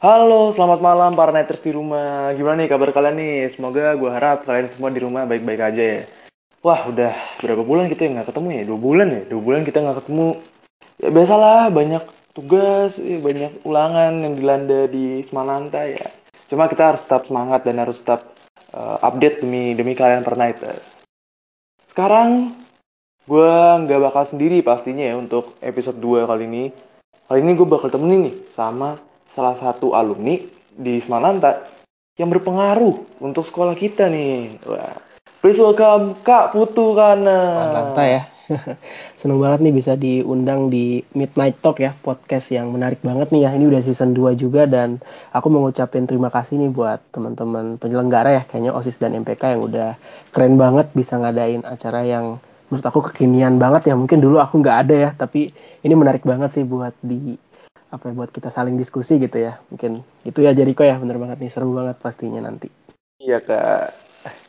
Halo, selamat malam para nighters di rumah. Gimana nih kabar kalian nih? Semoga gue harap kalian semua di rumah baik-baik aja ya. Wah, udah berapa bulan kita nggak ketemu ya? Dua bulan ya? Dua bulan kita nggak ketemu. Ya biasalah, banyak tugas, eh, banyak ulangan yang dilanda di Semananta ya. Cuma kita harus tetap semangat dan harus tetap eh, update demi demi kalian para nighters. Sekarang gue nggak bakal sendiri pastinya ya untuk episode 2 kali ini. Kali ini gue bakal temenin nih sama salah satu alumni di Semananta yang berpengaruh untuk sekolah kita nih. Wah. Please welcome Kak Putu Kana. Semananta ya. Seneng banget nih bisa diundang di Midnight Talk ya, podcast yang menarik banget nih ya. Ini udah season 2 juga dan aku mau ngucapin terima kasih nih buat teman-teman penyelenggara ya, kayaknya OSIS dan MPK yang udah keren banget bisa ngadain acara yang menurut aku kekinian banget ya. Mungkin dulu aku nggak ada ya, tapi ini menarik banget sih buat di apa ya, buat kita saling diskusi gitu ya. Mungkin itu ya Jericho ya, bener banget nih, seru banget pastinya nanti. Iya Kak.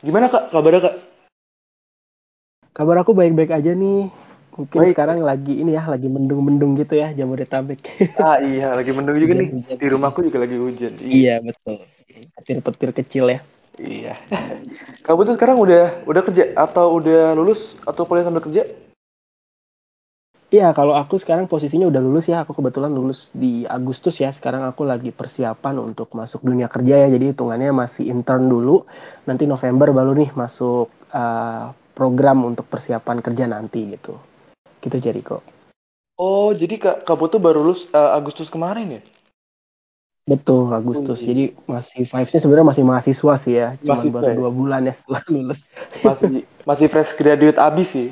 Gimana Kak kabarnya Kak? Kabar aku baik-baik aja nih. Mungkin Baik. sekarang lagi ini ya, lagi mendung-mendung gitu ya, Jabodetabek. Ah iya, lagi mendung juga nih. Hujan-hujan. Di rumahku juga lagi hujan. Iya betul. Petir-petir kecil ya. Iya. Kak Putu sekarang udah udah kerja atau udah lulus atau kuliah sambil kerja? Iya kalau aku sekarang posisinya udah lulus ya. Aku kebetulan lulus di Agustus ya. Sekarang aku lagi persiapan untuk masuk dunia kerja ya. Jadi hitungannya masih intern dulu. Nanti November baru nih masuk uh, program untuk persiapan kerja nanti gitu. Gitu Jericho. Oh, jadi Kak, Kak Putu baru lulus eh, Agustus kemarin ya? Betul Agustus. Wih. Jadi masih vibes-nya sebenarnya masih mahasiswa sih ya. Cuma baru ya? dua bulan ya setelah lulus. Masih masih fresh graduate abis sih.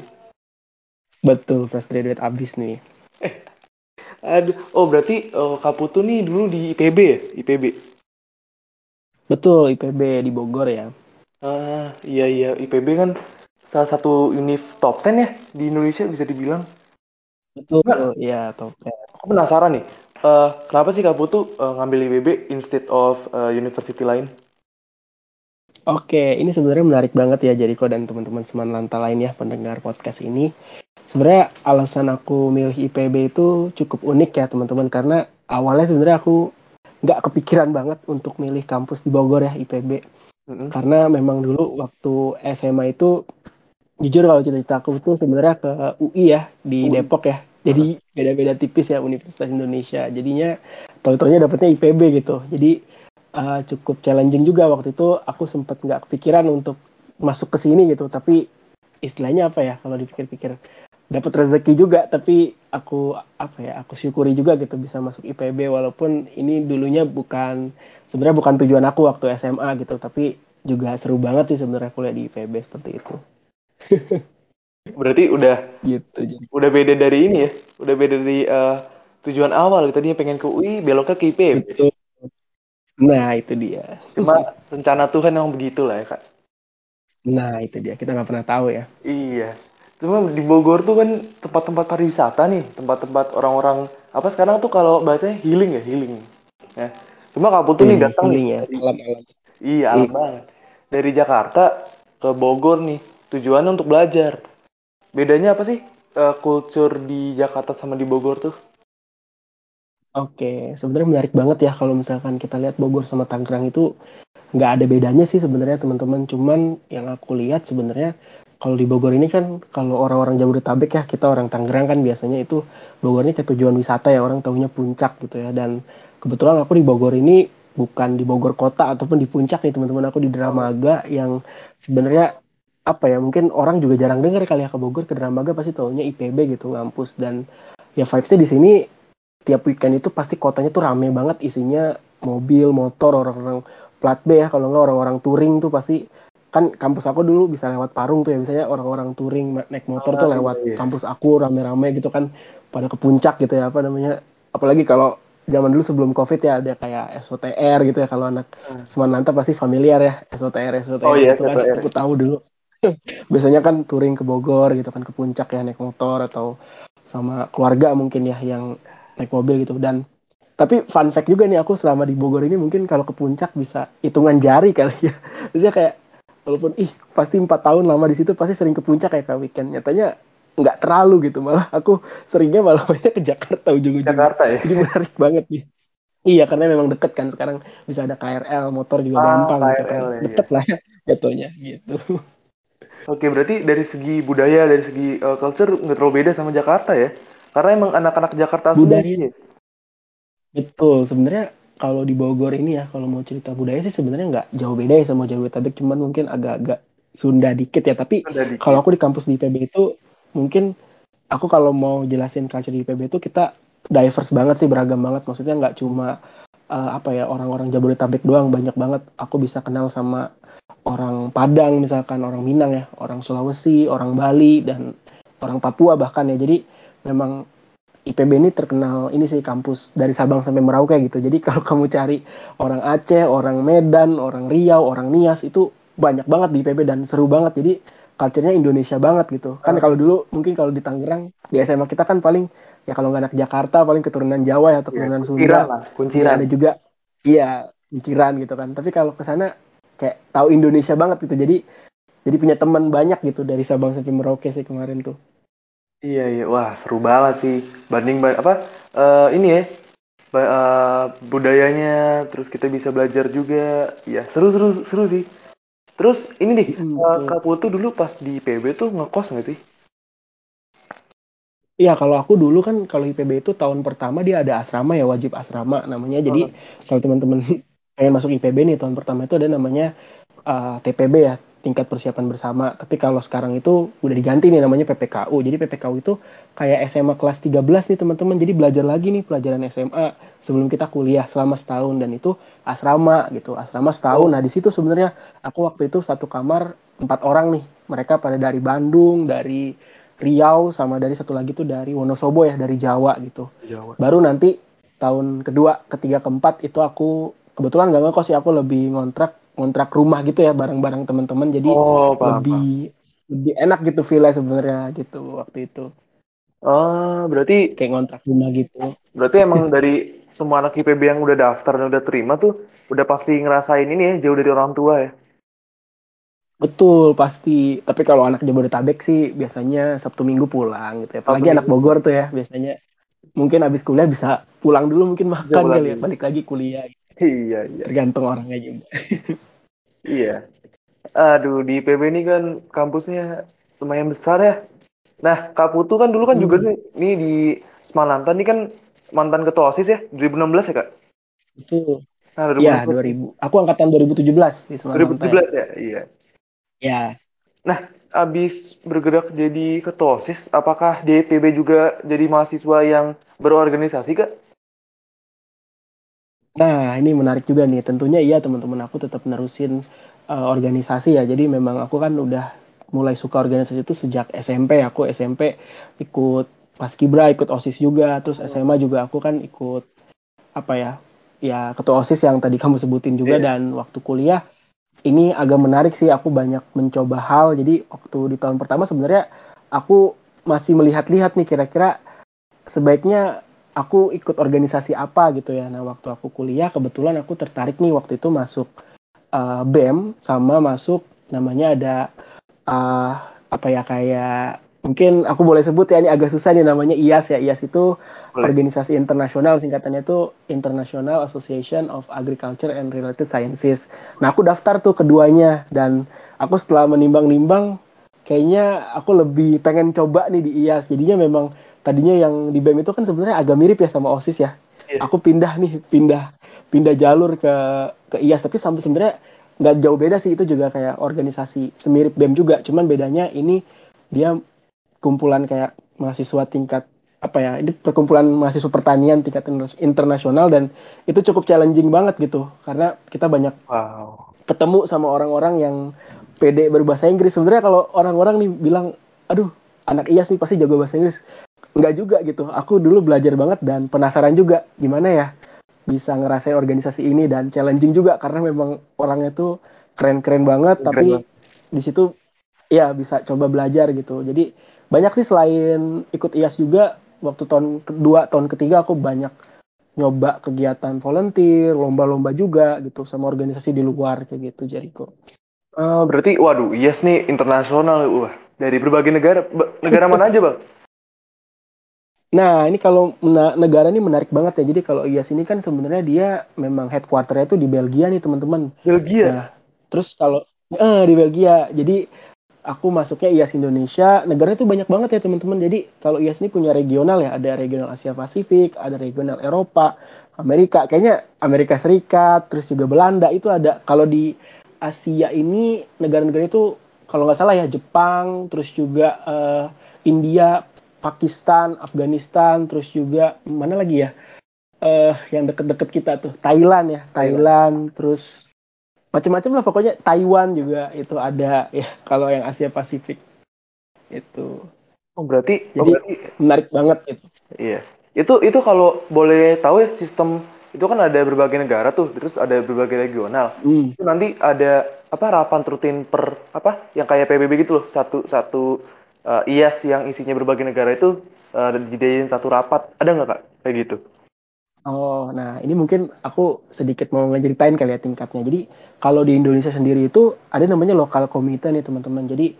Betul fresh graduate abis nih. Aduh, oh berarti eh, Kak Putu nih dulu di IPB ya? IPB. Betul IPB di Bogor ya. Ah, iya iya, IPB kan salah satu univ top 10 ya di Indonesia bisa dibilang. Betul Nah. ya top 10. Aku penasaran nih, eh, kenapa sih Kak Putu eh, ngambil IPB instead of eh, university lain? Oke, ini sebenarnya menarik banget ya Jericho dan teman-teman Semanlanta lain ya pendengar podcast ini. Sebenarnya alasan aku milih IPB itu cukup unik ya teman-teman karena awalnya sebenarnya aku nggak kepikiran banget untuk milih kampus di Bogor ya IPB. Mm-mm. Karena memang dulu waktu SMA itu jujur kalau cerita aku tuh sebenarnya ke UI ya di UI. Depok ya. Jadi beda-beda tipis ya Universitas Indonesia. Jadinya tahu-taunya dapetnya IPB gitu. Jadi uh, cukup challenging juga. Waktu itu aku sempat nggak kepikiran untuk masuk ke sini gitu. Tapi istilahnya apa ya kalau dipikir-pikir dapat rezeki juga. Tapi aku apa ya aku syukuri juga gitu bisa masuk IPB walaupun ini dulunya bukan sebenarnya bukan tujuan aku waktu SMA gitu. Tapi juga seru banget sih sebenarnya kuliah di IPB seperti itu. Berarti udah gitu jadi udah beda dari ini ya, udah beda dari eh, tujuan awal. Tadinya pengen ke UI, beloknya ke IPB. betul nah itu dia Cuma rencana Tuhan yang begitu lah ya kak. nah itu dia kita nggak pernah tahu ya Iya. Cuma di Bogor tuh kan tempat-tempat pariwisata nih, tempat-tempat orang-orang apa sekarang tuh kalau bahasanya healing ya healing. Ya. Cuma Kak Putu nih Hmm, datang nih ya alam-alam iya alam banget dari Jakarta ke Bogor nih tujuannya untuk belajar. Bedanya apa sih eh, culture di Jakarta sama di Bogor tuh? Oke, sebenarnya menarik banget ya kalau misalkan kita lihat Bogor sama Tangerang itu nggak ada bedanya sih sebenarnya teman-teman. Cuman yang aku lihat sebenarnya kalau di Bogor ini kan kalau orang-orang Jabodetabek ya kita orang Tangerang kan biasanya itu Bogor ini kayak tujuan wisata ya orang tahunya puncak gitu ya. Dan kebetulan aku di Bogor ini bukan di Bogor kota ataupun di puncak nih teman-teman aku di Dramaga yang sebenarnya apa ya mungkin orang juga jarang dengar kali ya ke Bogor ke Dramaga pasti tahunya IPB gitu ngampus dan ya vibesnya di sini tiap weekend itu pasti kotanya tuh rame banget isinya mobil, motor, orang-orang plat B ya kalau nggak orang-orang touring tuh pasti kan kampus aku dulu bisa lewat Parung tuh ya misalnya orang-orang touring naik motor tuh Ah, lewat iya, iya. kampus aku rame-rame gitu kan pada ke puncak gitu ya apa namanya apalagi kalau zaman dulu sebelum covid ya ada kayak SOTR gitu ya kalau anak Hmm. Semananta pasti familiar ya SOTR SOTR Oh iya, gitu kan SOTR. aku tahu dulu biasanya kan touring ke Bogor gitu kan ke puncak ya naik motor atau sama keluarga mungkin ya yang naik mobil gitu. Dan tapi fun fact juga nih aku selama di Bogor ini mungkin kalau ke puncak bisa hitungan jari kali ya. Maksudnya kayak walaupun ih pasti empat tahun lama di situ pasti sering ke puncak ya kayak weekend nyatanya nggak terlalu gitu malah aku seringnya malah mainnya ke Jakarta ujung-ujungnya. Jakarta ya. jadi menarik banget nih. Iya karena memang deket kan sekarang. Bisa ada KRL motor juga Ah, gampang gitu kan. KRL ya, deket lah ya jatuhnya gitu. Oke, berarti dari segi budaya, dari segi uh, culture nggak terlalu beda sama Jakarta ya? Karena emang anak-anak Jakarta budaya sih. ya? Betul, sebenarnya kalau di Bogor ini ya, kalau mau cerita budaya sih sebenarnya nggak jauh beda ya sama Jabodetabek, cuman mungkin agak-agak Sunda dikit ya. Tapi kalau aku di kampus di IPB itu, mungkin aku kalau mau jelasin culture di IPB itu kita diverse banget sih, beragam banget. Maksudnya nggak cuma eh, apa ya orang-orang Jabodetabek doang, banyak banget. Aku bisa kenal sama orang Padang misalkan, orang Minang ya, orang Sulawesi, orang Bali dan orang Papua bahkan ya. Jadi memang IPB ini terkenal ini sih kampus dari Sabang sampai Merauke gitu. Jadi kalau kamu cari orang Aceh, orang Medan, orang Riau, orang Nias itu banyak banget di IPB dan seru banget. Jadi culture-nya Indonesia banget gitu. Kan Ah, kalau dulu mungkin kalau di Tangerang di SMA kita kan paling ya kalau nggak anak Jakarta paling keturunan Jawa ya atau Iya, keturunan kunciran Sunda. lah, kunciran. ada juga iya kunciran gitu kan. Tapi kalau ke sana kayak tahu Indonesia banget gitu. Jadi jadi punya teman banyak gitu dari Sabang sampai Merauke sih kemarin tuh. Iya, iya. Wah, seru banget sih. Banding ba- apa? eh, ini ya, ba- eh, budayanya, terus kita bisa belajar juga. Ya, seru, seru, seru sih. Terus ini nih, Mm, eh, betul. Kak Putu dulu pas di PB tuh ngekos nggak sih? Iya, kalau aku dulu kan kalau IPB itu tahun pertama dia ada asrama ya wajib asrama namanya. Jadi Heeh. kalau teman-teman pengen masuk IPB nih tahun pertama itu ada namanya uh, TPB ya tingkat persiapan bersama. Tapi kalau sekarang itu udah diganti nih namanya PPKU. Jadi PPKU itu kayak SMA kelas 13 nih teman-teman. Jadi belajar lagi nih pelajaran SMA sebelum kita kuliah selama setahun dan itu asrama gitu. Asrama setahun. Nah di situ sebenarnya aku waktu itu satu kamar empat orang nih. Mereka pada dari Bandung, dari Riau sama dari satu lagi tuh dari Wonosobo ya dari Jawa gitu. Jawa. Baru nanti tahun kedua, ketiga, keempat itu aku kebetulan nggak ngekos sih aku lebih ngontrak ngontrak rumah gitu ya bareng-bareng teman-teman jadi Oh, paham, paham. lebih lebih enak gitu feel sebenarnya gitu waktu itu Oh, berarti kayak ngontrak rumah gitu. berarti emang dari semua anak IPB yang udah daftar dan udah terima tuh udah pasti ngerasain ini ya jauh dari orang tua ya. Betul pasti. Tapi kalau anak Jabodetabek sih biasanya Sabtu Minggu pulang gitu ya. Sabtu Apalagi anak minggu Bogor tuh ya biasanya mungkin habis kuliah bisa pulang dulu mungkin makan kali ya balik lagi kuliah. Iya, iya. Tergantung orangnya juga. Iya. Aduh, di IPB ini kan kampusnya lumayan besar ya. Nah, Kak Putu kan dulu kan juga Hmm, nih, nih di Semananta nih kan mantan ketua OSIS ya, 2016 ya, Kak? betul. Nah, Ya 2016 nih. 2000. Aku angkatan 2017 di Semananta ya. 2017 ya? Iya. Ya. Nah, abis bergerak jadi ketua OSIS, apakah di IPB juga jadi mahasiswa yang berorganisasi, Kak? Nah, ini menarik juga nih. Tentunya iya teman-teman aku tetap nerusin eh, organisasi ya. Jadi memang aku kan udah mulai suka organisasi itu sejak SMP. Aku SMP ikut Paskibra, ikut OSIS juga. Terus. SMA juga aku kan ikut apa ya? Ya ketua OSIS yang tadi kamu sebutin juga Iya. dan waktu kuliah ini agak menarik sih. Aku banyak mencoba hal. Jadi waktu di tahun pertama sebenarnya aku masih melihat-lihat nih kira-kira sebaiknya aku ikut organisasi apa gitu ya. Nah, waktu aku kuliah kebetulan aku tertarik nih waktu itu masuk eh, BEM sama masuk namanya ada eh, apa ya kayak mungkin aku boleh sebut ya ini agak susah nih namanya IAS ya. IAS itu Boleh. organisasi internasional singkatannya itu International Association of Agriculture and Related Sciences. Nah, aku daftar tuh keduanya dan aku setelah menimbang-nimbang kayaknya aku lebih pengen coba nih di IAS. Jadinya memang tadinya yang di BEM itu kan sebenarnya agak mirip ya sama OSIS ya. Iya. Aku pindah nih, pindah pindah jalur ke ke IAS tapi sampai sebenarnya nggak jauh beda sih itu juga kayak organisasi semirip BEM juga. Cuman bedanya ini dia kumpulan kayak mahasiswa tingkat apa ya ini perkumpulan mahasiswa pertanian tingkat internasional dan itu cukup challenging banget gitu karena kita banyak Wow. ketemu sama orang-orang yang pede berbahasa Inggris. Sebenarnya kalau orang-orang nih bilang, aduh anak IAS nih pasti jago bahasa Inggris. Enggak juga gitu. Aku dulu belajar banget dan penasaran juga gimana ya bisa ngerasain organisasi ini dan challenging juga karena memang orangnya tuh keren-keren banget Keren tapi banget. di situ ya bisa coba belajar gitu. Jadi banyak sih selain ikut IAS juga waktu tahun kedua, tahun ketiga aku banyak nyoba kegiatan volunteer, lomba-lomba juga gitu sama organisasi di luar kayak gitu Jericho. Eh, berarti, waduh, yes nih internasional, wah dari berbagai negara, negara mana aja bang? Nah, ini kalau negara ini menarik banget ya. Jadi kalau IAS ini kan sebenarnya dia memang headquarter-nya itu di Belgia nih, teman-teman. Belgia. Nah, terus kalau eh di Belgia. Jadi aku masuknya IAS Indonesia. Negara itu banyak banget ya, teman-teman. Jadi kalau IAS ini punya regional ya, ada regional Asia Pasifik, ada regional Eropa, Amerika. Kayaknya Amerika Serikat, terus juga Belanda itu ada. Kalau di Asia ini negara-negara itu kalau nggak salah ya Jepang, terus juga eh, India, Pakistan, Afghanistan, terus juga mana lagi ya? Eh yang deket-deket kita tuh Thailand ya, Thailand, terus macam-macam lah pokoknya Taiwan juga itu ada ya kalau yang Asia Pasifik itu. Oh berarti, oh Jadi berarti, menarik banget gitu. iya. Itu itu kalau boleh tahu ya sistem itu kan ada berbagai negara tuh, terus ada berbagai regional. Hmm. Itu nanti ada apa rapat rutin per apa yang kayak PBB gitu loh, satu satu eh, IAS yang isinya berbagai negara itu eh, dijadiin satu rapat. Ada nggak kak kayak gitu? Oh, nah ini mungkin aku sedikit mau ngeceritain kali ya tingkatnya. Jadi kalau di Indonesia sendiri itu ada namanya lokal komite nih teman-teman. Jadi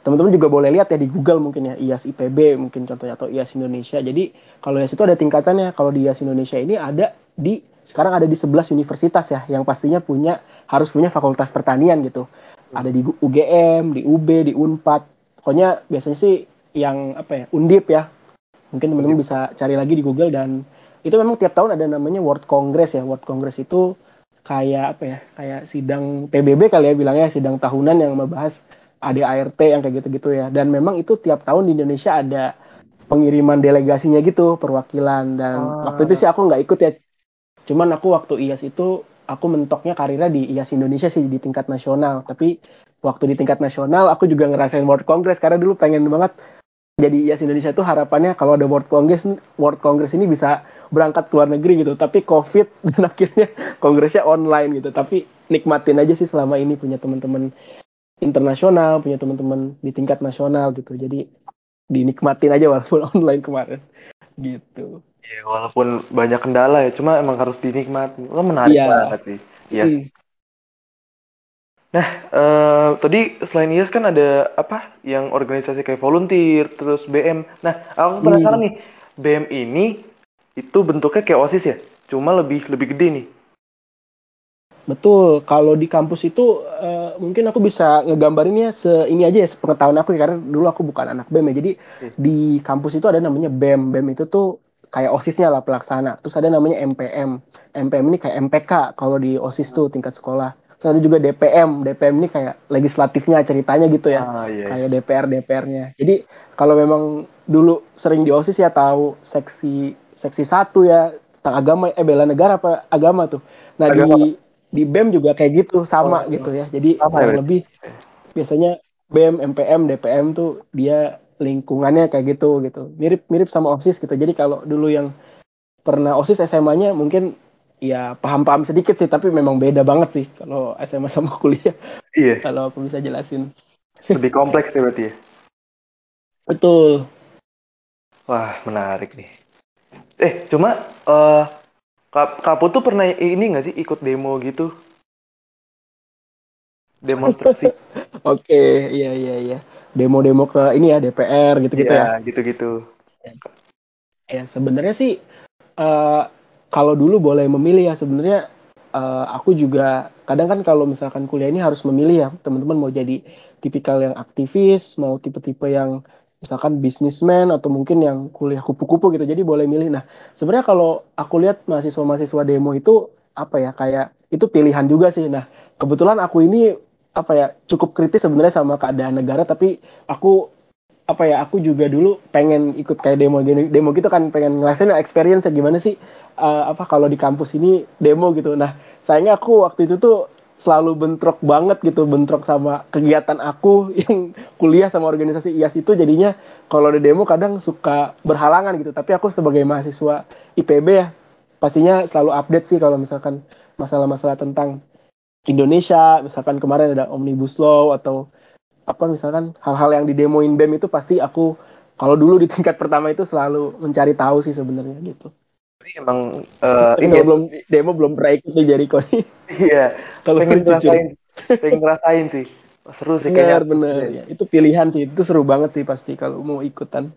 teman-teman juga boleh lihat ya di Google mungkin ya IAS IPB mungkin contohnya atau IAS Indonesia. Jadi kalau IAS itu ada tingkatannya. Kalau di IAS Indonesia ini ada di sekarang ada di 11 universitas ya yang pastinya punya harus punya fakultas pertanian gitu. Ada di UGM, di UB, di Unpad. Pokoknya biasanya sih yang apa ya? Undip ya. Mungkin teman-teman bisa cari lagi di Google dan itu memang tiap tahun ada namanya World Congress ya. World Congress itu kayak apa ya? Kayak sidang PBB kali ya bilangnya sidang tahunan yang membahas ADART yang kayak gitu-gitu ya. Dan memang itu tiap tahun di Indonesia ada pengiriman delegasinya gitu, perwakilan dan Ah. waktu itu sih aku nggak ikut ya. Cuman aku waktu IAS itu aku mentoknya karirnya di IAS Indonesia sih di tingkat nasional. Tapi waktu di tingkat nasional aku juga ngerasain World Congress karena dulu pengen banget jadi IAS Indonesia tuh harapannya kalau ada World Congress World Congress ini bisa berangkat ke luar negeri gitu tapi COVID dan akhirnya kongresnya online gitu tapi nikmatin aja sih selama ini punya teman-teman internasional punya teman-teman di tingkat nasional gitu jadi dinikmatin aja walaupun online kemarin gitu Ya, walaupun banyak kendala ya, cuma emang harus dinikmati. Wah, menarik Iya. banget sih. Iya. Hmm. Eh, tadi selain IAS kan ada apa? Yang organisasi kayak volunteer, terus BM. Nah, aku penasaran Hmm. nih, BM ini itu bentuknya kayak OSIS ya? Cuma lebih lebih gede nih. Betul, kalau di kampus itu eh, mungkin aku bisa ngegambarinnya se ini aja ya sepengetahuan aku ya karena dulu aku bukan anak BEM ya. Jadi Hmm. di kampus itu ada namanya BEM. BEM itu tuh kayak OSISnya lah pelaksana. Terus ada namanya MPM. MPM ini kayak MPK kalau di OSIS tuh tingkat sekolah. Terus ada juga DPM. DPM ini kayak legislatifnya ceritanya gitu ya. Ah, iya. Kayak DPR DPR-nya. Jadi kalau memang dulu sering di OSIS ya tahu seksi seksi satu ya tentang agama eh bela negara apa agama tuh. Nah Agama, di di BEM juga kayak gitu sama Oh, gitu ya. Jadi sama ya, lebih biasanya BEM, MPM, DPM tuh dia lingkungannya kayak gitu gitu. Mirip-mirip sama OSIS gitu. Jadi kalau dulu yang pernah OSIS SMA-nya mungkin ya paham-paham sedikit sih tapi memang beda banget sih kalau SMA sama kuliah Iya, kalau aku bisa jelasin. lebih kompleks ya berarti ya. Betul. Wah, menarik nih. Eh, cuma eh Kap Kapu tuh pernah ini nggak sih ikut demo gitu? Demonstrasi. Oke, iya iya iya. Demo-demo ke ini ya DPR gitu-gitu ya. Iya, gitu-gitu. Ya sebenarnya sih eh, kalau dulu boleh memilih ya sebenarnya eh, aku juga kadang kan kalau misalkan kuliah ini harus memilih ya teman-teman mau jadi tipikal yang aktivis mau tipe-tipe yang misalkan bisnismen atau mungkin yang kuliah kupu-kupu gitu jadi boleh milih. Nah sebenarnya kalau aku lihat mahasiswa-mahasiswa demo itu apa ya kayak itu pilihan juga sih. Nah kebetulan aku ini apa ya cukup kritis sebenarnya sama keadaan negara tapi aku apa ya aku juga dulu pengen ikut kayak demo demo gitu kan pengen ngerasain experience gimana sih eh, apa kalau di kampus ini demo gitu. Nah sayangnya aku waktu itu tuh selalu bentrok banget gitu bentrok sama kegiatan aku yang kuliah sama organisasi IAS itu. Jadinya kalau ada demo kadang suka berhalangan gitu. Tapi aku sebagai mahasiswa IPB ya pastinya selalu update sih kalau misalkan masalah-masalah tentang Indonesia. Misalkan kemarin ada omnibus law atau apa misalkan hal-hal yang didemoin BEM itu pasti aku kalau dulu di tingkat pertama itu selalu mencari tahu sih sebenarnya gitu. Jadi emang eh, Tapi ini ya, belum demo belum pernah ikut nih Jericho nih. iya, Kalau pengen ngerasain, pengen ngerasain sih. Seru sih kayaknya. Bener bener ya. Itu pilihan sih. Itu seru banget sih pasti kalau mau ikutan.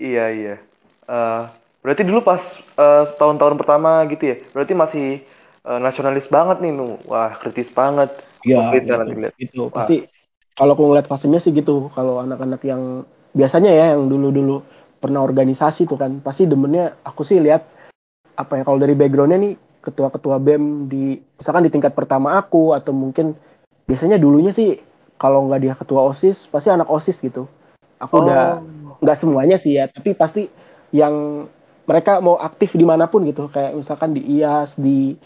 Iya iya. Eh, berarti dulu pas eh, tahun-tahun pertama gitu ya. Berarti masih eh, nasionalis banget nih nu. Wah kritis banget. Ya kan gitu. nanti lihat. Itu Wah. pasti kalau aku ngeliat fasenya sih gitu. Kalau anak-anak yang biasanya ya yang dulu-dulu pernah organisasi tuh kan pasti demennya aku sih lihat apa ya kalau dari backgroundnya nih ketua-ketua BEM di misalkan di tingkat pertama aku atau mungkin biasanya dulunya sih kalau nggak dia ketua OSIS pasti anak OSIS gitu. Aku udah Oh. nggak semuanya sih ya tapi pasti yang mereka mau aktif di mana pun gitu kayak misalkan di IAS di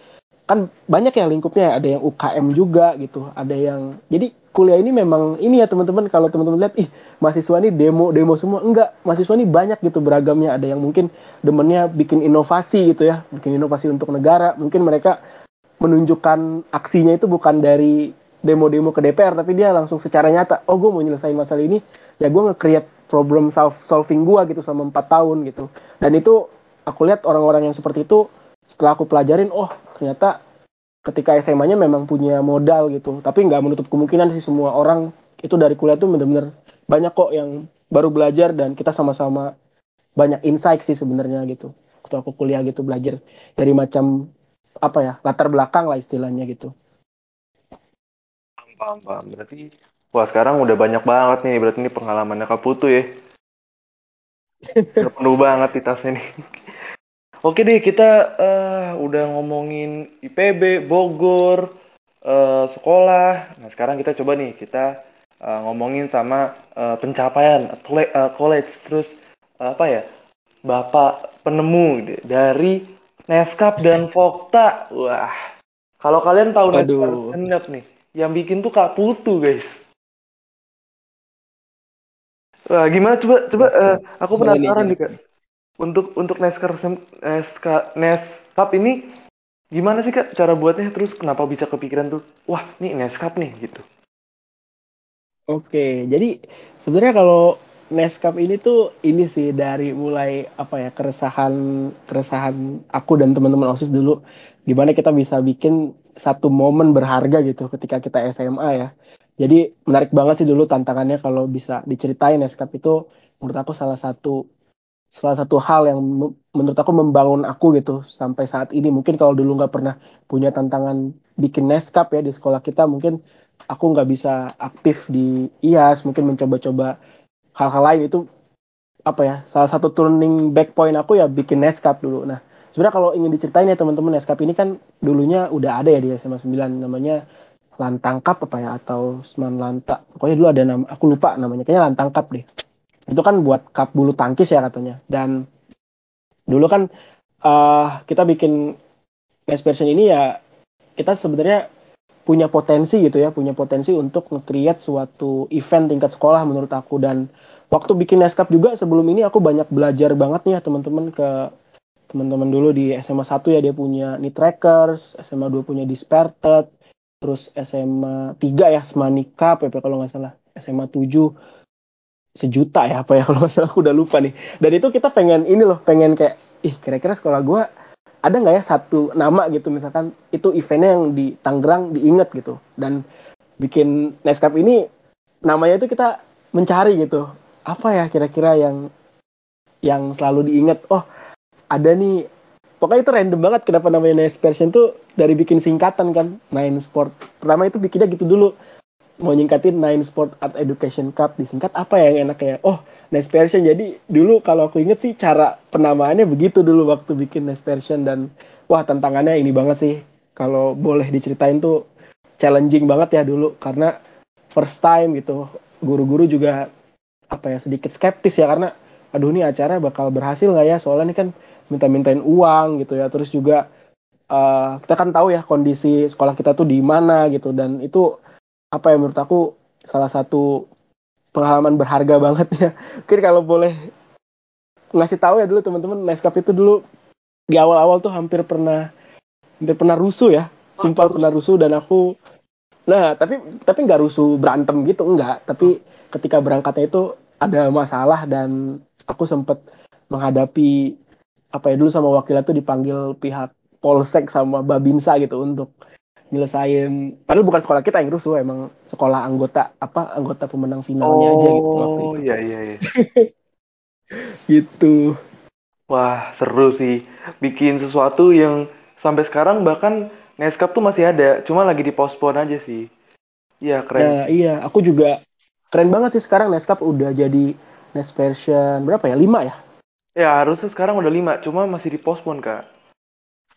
kan banyak ya lingkupnya ada yang UKM juga gitu ada yang jadi kuliah ini memang ini ya teman-teman. Kalau teman-teman lihat ih mahasiswa ini demo demo semua. Enggak mahasiswa ini banyak gitu beragamnya. Ada yang mungkin demennya bikin inovasi gitu ya bikin inovasi untuk negara. Mungkin mereka menunjukkan aksinya itu bukan dari demo-demo ke DPR tapi dia langsung secara nyata oh gue mau nyelesain masalah ini. Ya gue nge-create problem solving gue gitu selama empat tahun gitu. Dan itu aku lihat orang-orang yang seperti itu setelah aku pelajarin oh ternyata ketika SMA-nya memang punya modal gitu tapi nggak menutup kemungkinan sih semua orang itu dari kuliah tuh bener-bener banyak kok yang baru belajar dan kita sama-sama banyak insight sih sebenarnya gitu waktu aku kuliah gitu belajar dari macam apa ya latar belakang lah istilahnya gitu Paham, paham, paham. Berarti, wah sekarang udah banyak banget nih. Berarti ini pengalamannya Kaputu ya. Udah penuh banget di tasnya nih. Oke deh, kita eh, udah ngomongin IPB, Bogor, eh, sekolah. Nah sekarang kita coba nih, kita eh, ngomongin sama eh, pencapaian eh, college. Terus eh, apa ya, bapak penemu gitu, dari Neskap dan Vokta. Wah, kalau kalian tahu dan Neskap nih, yang bikin tuh Kak Putu guys. Wah, gimana coba coba eh, aku nih, penasaran nih Kak. Untuk untuk Neska Neskap ini gimana sih Kak cara buatnya? Terus kenapa bisa kepikiran tuh? Wah, nih Neskap nih gitu. Oke, jadi sebenarnya kalau Neskap ini tuh ini sih dari mulai apa ya keresahan keresahan aku dan teman-teman OSIS dulu gimana kita bisa bikin satu momen berharga gitu ketika kita SMA ya. Jadi menarik banget sih dulu tantangannya kalau bisa diceritain Neskap itu menurut aku salah satu salah satu hal yang me- menurut aku membangun aku gitu sampai saat ini. Mungkin kalau dulu nggak pernah punya tantangan bikin Neskap ya di sekolah kita mungkin aku nggak bisa aktif di IAS, mungkin mencoba-coba hal-hal lain itu apa ya salah satu turning back point aku ya bikin Neskap dulu. Nah sebenarnya kalau ingin diceritain ya teman-teman Neskap ini kan dulunya udah ada ya di SMA 9 namanya Lantang Cup apa ya atau Seman Lanta pokoknya dulu ada nama aku lupa namanya kayaknya Lantang Cup deh itu kan buat cup bulu tangkis ya katanya. Dan dulu kan eh kita bikin Next version ini ya kita sebenarnya punya potensi gitu ya, punya potensi untuk nge-create suatu event tingkat sekolah menurut aku. Dan waktu bikin Neskap juga sebelum ini aku banyak belajar banget nih ya teman-teman ke teman-teman dulu di SMA 1 ya dia punya Need Trackers, SMA 2 punya Disperted, terus SMA 3 ya Smani Cup ya kalau nggak salah, SMA 7 sejuta ya apa ya kalau nggak salah aku udah lupa nih. Dan itu kita pengen ini loh, pengen kayak ih kira-kira sekolah gua ada nggak ya satu nama gitu misalkan itu eventnya yang di Tangerang diinget gitu. Dan bikin Neskap ini namanya itu kita mencari gitu. Apa ya kira-kira yang yang selalu diinget oh ada nih. Pokoknya itu random banget kenapa namanya Next Version tuh dari bikin singkatan kan Nine Sport. Pertama itu bikinnya gitu dulu mau nyingkatin Nine Sport Art Education Cup disingkat apa ya yang enak ya oh Next Version jadi dulu kalau aku inget sih cara penamaannya begitu dulu waktu bikin Next Version dan wah tantangannya ini banget sih. Kalau boleh diceritain tuh challenging banget ya dulu. Karena first time gitu. Guru-guru juga apa ya sedikit skeptis ya. Karena aduh ini acara bakal berhasil nggak ya? Soalnya ini kan minta-mintain uang gitu ya. Terus juga uh, kita kan tahu ya kondisi sekolah kita tuh di mana gitu. Dan itu apa ya menurut aku salah satu pengalaman berharga banget ya mungkin kalau boleh ngasih tahu ya dulu teman-teman Neskap itu dulu di awal-awal tuh hampir pernah hampir pernah rusuh ya sumpah pernah rusuh dan aku Nah, tapi tapi nggak rusuh berantem gitu, enggak. Tapi ketika berangkatnya itu ada masalah dan aku sempet menghadapi apa ya dulu sama wakilnya tuh dipanggil pihak polsek sama babinsa gitu untuk nyelesain. Padahal bukan sekolah kita yang rusuh, emang sekolah anggota apa anggota pemenang finalnya aja gitu waktu Oh, itu. iya iya iya. Gitu. Wah, seru sih. Bikin sesuatu yang sampai sekarang bahkan Neskap tuh masih ada, cuma lagi dipospon aja sih. Iya, keren. Nah, iya, aku juga keren banget sih sekarang Neskap udah jadi Nes version berapa ya? 5 ya? Ya, harusnya sekarang udah lima, cuma masih dipospon, Kak.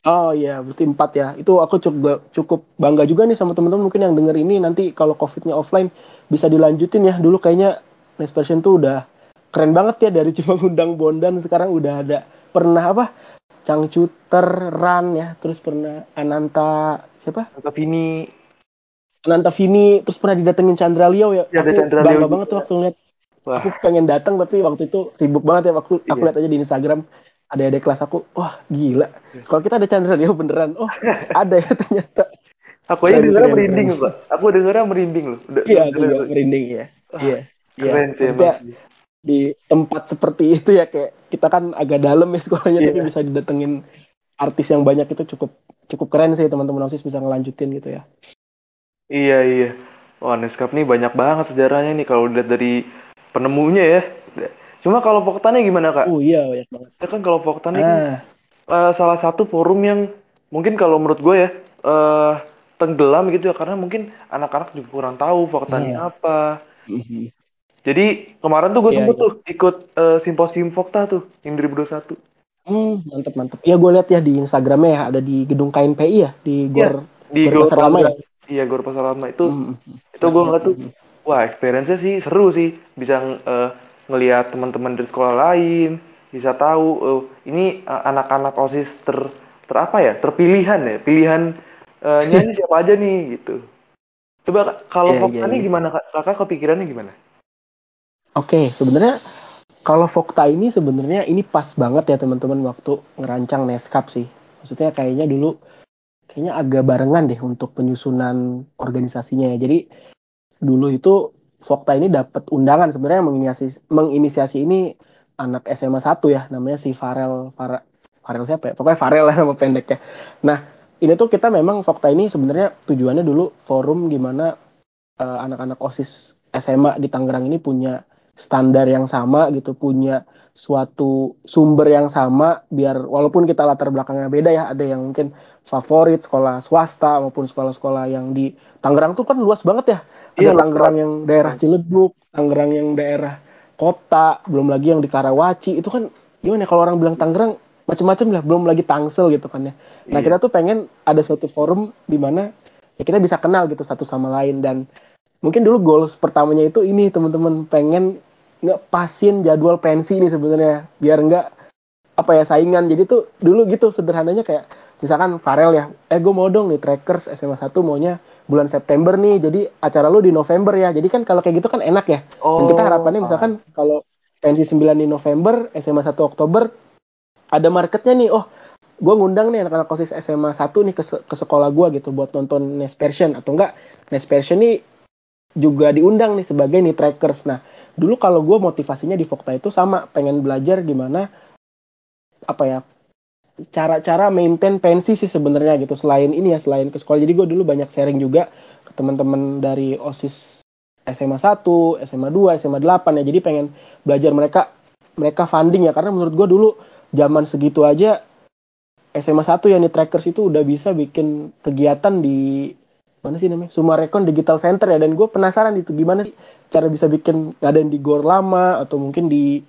Oh iya, berarti empat ya. Itu aku cukup cukup bangga juga nih sama teman-teman mungkin yang denger ini nanti kalau COVID-nya offline bisa dilanjutin ya. Dulu kayaknya Next Version tuh udah keren banget ya dari cuma undang Bondan sekarang udah ada pernah apa? Cangcuter Ran ya, terus pernah Ananta siapa? Tetap ini Ananta Vini, terus pernah didatengin Chandra Leo ya. Ya, aku Chandra bangga Leo banget tuh waktu ngeliat. Wah, Aku pengen datang tapi waktu itu sibuk banget ya. Aku aku Iya. lihat aja di Instagram ada ada kelas aku. Wah gila. Kalau kita ada Chandra Leo beneran. Oh ada ya ternyata. aku aja keren, merinding loh, Pak. Aku dengernya merinding loh. Udah, Iya udah- juga merinding ya. Iya. Iya. Di tempat seperti itu ya kayak kita kan agak dalam ya sekolahnya tapi Iya. bisa didatengin artis yang banyak itu cukup cukup keren sih teman-teman OSIS bisa ngelanjutin gitu ya. Iya, iya. Wah, Neskap nih banyak banget sejarahnya nih kalau dilihat dari penemunya ya. Cuma kalau Voktannya gimana, Kak? Oh iya banyak banget. Ya kan kalau Voktan ini kan Ah, eh, salah satu forum yang mungkin kalau menurut gue ya eh, tenggelam gitu ya karena mungkin anak-anak juga kurang tahu Voktan ini Iya. apa. mhm. Jadi kemarin tuh gue Iya, sempet iya. tuh ikut eh, simposium Vokta tuh yang 2021. Hmm, mantep mantep. Ya gue lihat ya di Instagramnya ya ada di gedung KNPI ya di Iya, Gor di Gor Pasar Lama ya. Iya, Gor Pasar Lama itu Hmm, itu gue ngeliat tuh mhm. wah experience-nya sih seru sih bisa eh, ngelihat teman-teman dari sekolah lain bisa tahu eh, ini eh, anak-anak osis ter ter apa ya terpilihan ya pilihan eh, nyanyi siapa aja nih gitu coba kalau Vokta iya, nih iya. gimana Kak? kakak kepikirannya gimana Oke, sebenarnya kalau Vokta ini sebenarnya ini pas banget ya teman-teman waktu ngerancang Neskap sih. Maksudnya kayaknya dulu kayaknya agak barengan deh untuk penyusunan organisasinya ya. Jadi dulu itu Vokta ini dapat undangan sebenarnya menginisiasi menginisiasi ini anak SMA 1 ya namanya si Farel Far, Farel siapa ya? Pokoknya Farel lah nama pendeknya. Nah, ini tuh kita memang Vokta ini sebenarnya tujuannya dulu forum gimana eh, anak-anak OSIS SMA di Tangerang ini punya standar yang sama gitu, punya suatu sumber yang sama biar walaupun kita latar belakangnya beda ya, ada yang mungkin favorit sekolah swasta maupun sekolah-sekolah yang di Tangerang tuh kan luas banget ya. Iya, Ada luas Tangerang yang daerah Ciledug, Tangerang yang daerah kota, belum lagi yang di Karawaci. Itu kan gimana ya kalau orang bilang Tangerang macam-macam lah, belum lagi Tangsel gitu kan ya. Nah, Iya. kita tuh pengen ada suatu forum di mana ya kita bisa kenal gitu satu sama lain dan mungkin dulu goals pertamanya itu ini teman-teman pengen ngepasin jadwal pensi ini sebenarnya biar nggak apa ya saingan jadi tuh dulu gitu sederhananya kayak misalkan Farel ya eh gue mau dong nih trackers SMA 1 maunya bulan September nih jadi acara lu di November ya. Jadi kan kalau kayak gitu kan enak ya. Dan kita Oh, harapannya misalkan kalau pensi 9 di November SMA 1 Oktober ada marketnya nih oh gue ngundang nih anak-anak kosis SMA 1 nih ke, ke sekolah gue gitu buat nonton Nespersion atau enggak Nespersion nih juga diundang nih sebagai nih trackers. Nah dulu kalau gue motivasinya di Vokta itu sama pengen belajar gimana apa ya cara-cara maintain pensi sih sebenarnya gitu selain ini ya selain ke sekolah. Jadi gue dulu banyak sharing juga ke teman-teman dari osis SMA 1, SMA 2, SMA 8 ya. Jadi pengen belajar mereka mereka funding ya. Karena menurut gue dulu zaman segitu aja SMA 1 ya nih trackers itu udah bisa bikin kegiatan di mana sih namanya? Sumarekon Digital Center ya. Dan gue penasaran itu gimana sih cara bisa bikin ngadain di gor lama atau mungkin di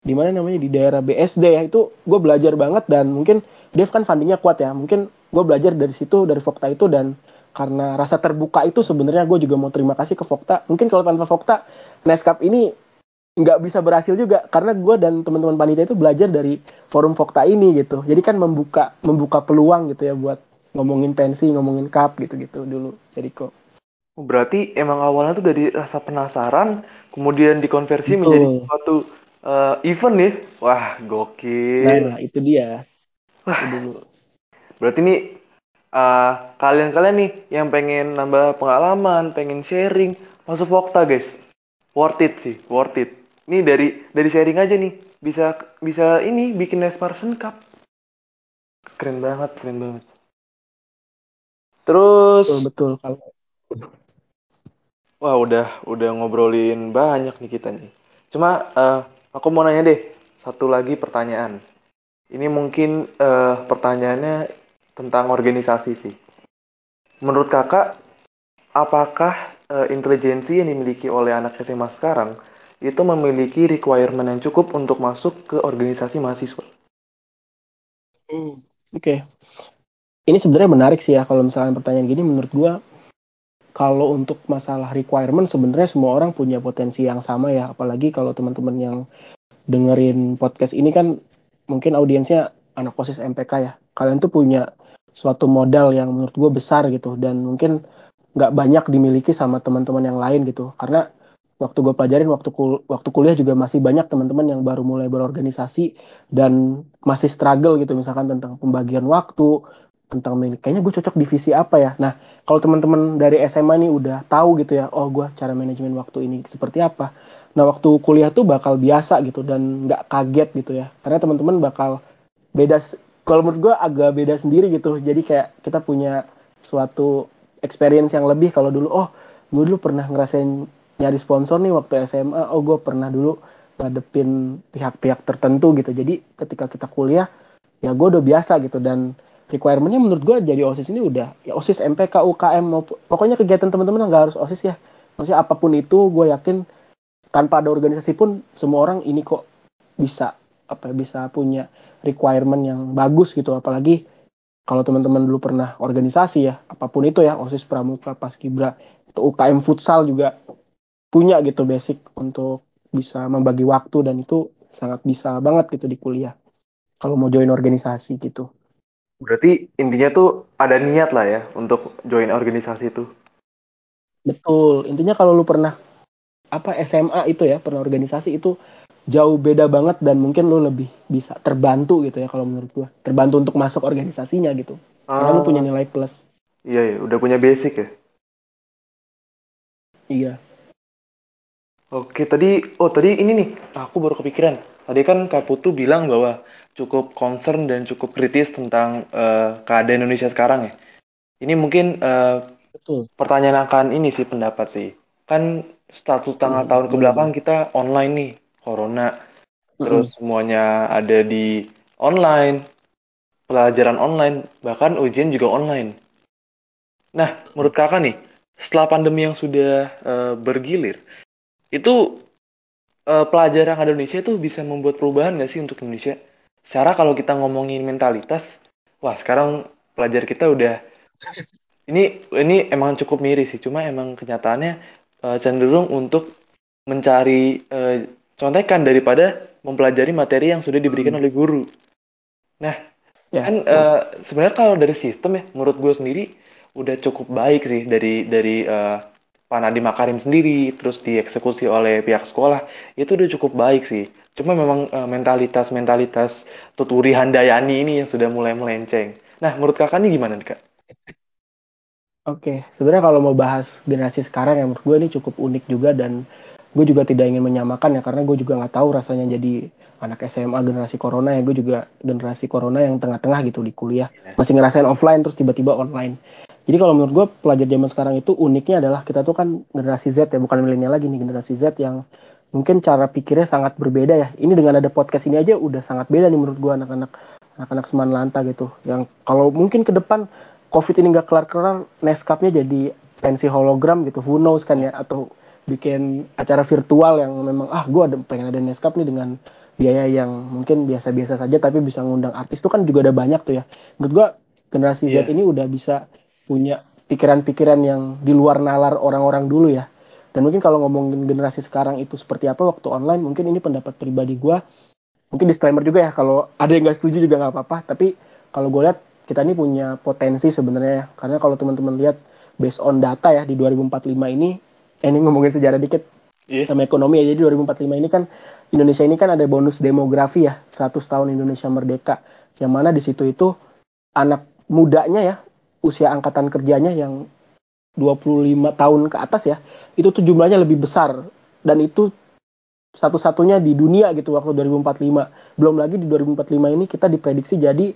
di mana namanya di daerah BSD ya itu gue belajar banget dan mungkin Dev kan fundingnya kuat ya mungkin gue belajar dari situ dari Vokta itu dan karena rasa terbuka itu sebenarnya gue juga mau terima kasih ke Vokta. Mungkin kalau tanpa Vokta Neskap ini nggak bisa berhasil juga karena gue dan teman-teman panitia itu belajar dari forum Vokta ini gitu. Jadi kan membuka membuka peluang gitu ya buat ngomongin pensi ngomongin cup gitu-gitu dulu jadi kok. Berarti emang awalnya tuh dari rasa penasaran, kemudian dikonversi Betul. menjadi suatu eh, event nih. Wah, gokil. nah itu dia itu dulu Berarti ini ah, kalian-kalian nih yang pengen nambah pengalaman, pengen sharing, masuk Vokta guys. Worth it sih, worth it. Ini dari dari sharing aja nih, bisa bisa ini bikin Nesparson Cup. Keren banget, keren banget. Terus, betul betul kalau wah udah udah ngobrolin banyak nih kita nih. Cuma eh, aku mau nanya deh, satu lagi pertanyaan. Ini mungkin eh, pertanyaannya tentang organisasi sih. Menurut kakak, apakah eh, intelijensi yang dimiliki oleh anak SMA sekarang itu memiliki requirement yang cukup untuk masuk ke organisasi mahasiswa? Hmm, oke ini sebenarnya menarik sih ya kalau misalnya pertanyaan gini menurut gua kalau untuk masalah requirement sebenarnya semua orang punya potensi yang sama ya. Apalagi kalau teman-teman yang dengerin podcast ini kan mungkin audiensnya anak posis MPK ya. Kalian tuh punya suatu modal yang menurut gue besar gitu dan mungkin nggak banyak dimiliki sama teman-teman yang lain gitu. Karena waktu gue pelajarin waktu kul waktu kuliah juga masih banyak teman-teman yang baru mulai berorganisasi dan masih struggle gitu misalkan tentang pembagian waktu tentang milik kayaknya gue cocok divisi apa ya? Nah kalau teman-teman dari SMA nih udah tahu gitu ya oh gue cara manajemen waktu ini seperti apa. Nah waktu kuliah tuh bakal biasa gitu dan nggak kaget gitu ya. Karena teman-teman bakal beda kalau menurut gue agak beda sendiri gitu. Jadi kayak kita punya suatu experience yang lebih. Kalau dulu oh gue dulu pernah ngerasain nyari sponsor nih waktu SMA oh gue pernah dulu ngadepin pihak-pihak tertentu gitu. Jadi ketika kita kuliah ya gue udah biasa gitu. Dan requirementnya menurut gue jadi osis ini udah ya osis MPK UKM maupun pokoknya kegiatan teman-teman nggak harus osis ya. Maksudnya apa pun itu gue yakin tanpa ada organisasi pun semua orang ini kok bisa apa ya, bisa punya requirement yang bagus gitu. Apalagi kalau teman-teman dulu pernah organisasi ya apa pun itu ya osis pramuka paskibra atau UKM futsal juga punya gitu basic untuk bisa membagi waktu dan itu sangat bisa banget gitu di kuliah. Kalau mau join organisasi gitu Berarti intinya tuh ada niat lah ya untuk join organisasi itu. betul. Intinya kalau lu pernah apa SMA itu ya pernah organisasi itu jauh beda banget dan mungkin lu lebih bisa terbantu gitu ya kalau menurut gua. Terbantu untuk masuk organisasinya gitu. Karena lu punya Ah, nilai plus. Iya ya, udah punya basic ya. iya. Oke, tadi, oh tadi ini nih, aku baru kepikiran. Tadi kan Kak Putu bilang bahwa cukup concern dan cukup kritis tentang eh, keadaan Indonesia sekarang ya. Ini mungkin eh, betul pertanyaan akan ini sih pendapat sih. Kan satu setengah Mm-mm, tahun ke boleh belakang boleh kita online nih, corona. Terus Mm-mm, semuanya ada di online, pelajaran online, bahkan ujian juga online. Nah, menurut kakak nih, setelah pandemi yang sudah eh, bergilir, itu eh, pelajaran Indonesia itu bisa membuat perubahan nggak sih untuk Indonesia? Secara kalau kita ngomongin mentalitas, wah sekarang pelajar kita udah ini ini emang cukup miris sih, cuma emang kenyataannya eh, cenderung untuk mencari eh, contekan daripada mempelajari materi yang sudah diberikan mm-mm. oleh guru. Nah, ya kan betul eh, sebenarnya kalau dari sistem ya, menurut gue sendiri udah cukup baik sih dari dari eh, Pak Nadiem Makarim sendiri, terus dieksekusi oleh pihak sekolah, itu udah cukup baik sih. Cuma memang eh, mentalitas-mentalitas Tuturi Handayani ini yang sudah mulai melenceng. Nah, menurut kakak ini gimana nih, Kak? Oke, sebenarnya kalau mau bahas generasi sekarang yang menurut gue ini cukup unik juga dan gue juga tidak ingin menyamakan ya karena gue juga nggak tahu rasanya jadi anak SMA generasi corona ya gue juga generasi corona yang tengah-tengah gitu di kuliah Iya. masih ngerasain offline terus tiba-tiba online. Jadi kalau menurut gue pelajar zaman sekarang itu uniknya adalah kita tuh kan generasi Z ya bukan milenial lagi nih generasi Z yang mungkin cara pikirnya sangat berbeda ya. Ini dengan ada podcast ini aja udah sangat beda nih menurut gue anak-anak anak-anak Seman Lanta gitu. Yang kalau mungkin ke depan COVID ini nggak kelar-kelar, Neskapnya jadi pensi hologram gitu, who knows kan ya, atau bikin acara virtual yang memang ah gue ada pengen ada Neskap nih dengan biaya yang mungkin biasa-biasa saja tapi bisa ngundang artis itu kan juga ada banyak tuh ya. Menurut gue generasi Z Iya. ini udah bisa punya pikiran-pikiran yang di luar nalar orang-orang dulu ya. Dan mungkin kalau ngomongin generasi sekarang itu seperti apa waktu online, mungkin ini pendapat pribadi gue mungkin disclaimer juga ya kalau ada yang nggak setuju juga nggak apa-apa tapi kalau gue lihat kita ini punya potensi sebenarnya ya. karena kalau teman-teman lihat based on data ya di 2045 ini eh, ini ngomongin sejarah dikit Iya. sama ekonomi ya jadi 2045 ini kan Indonesia ini kan ada bonus demografi ya 100 tahun Indonesia merdeka yang mana di situ itu anak mudanya ya usia angkatan kerjanya yang 25 tahun ke atas ya itu tuh jumlahnya lebih besar. Dan itu satu-satunya di dunia gitu waktu 2045 belum lagi di 2045 ini kita diprediksi jadi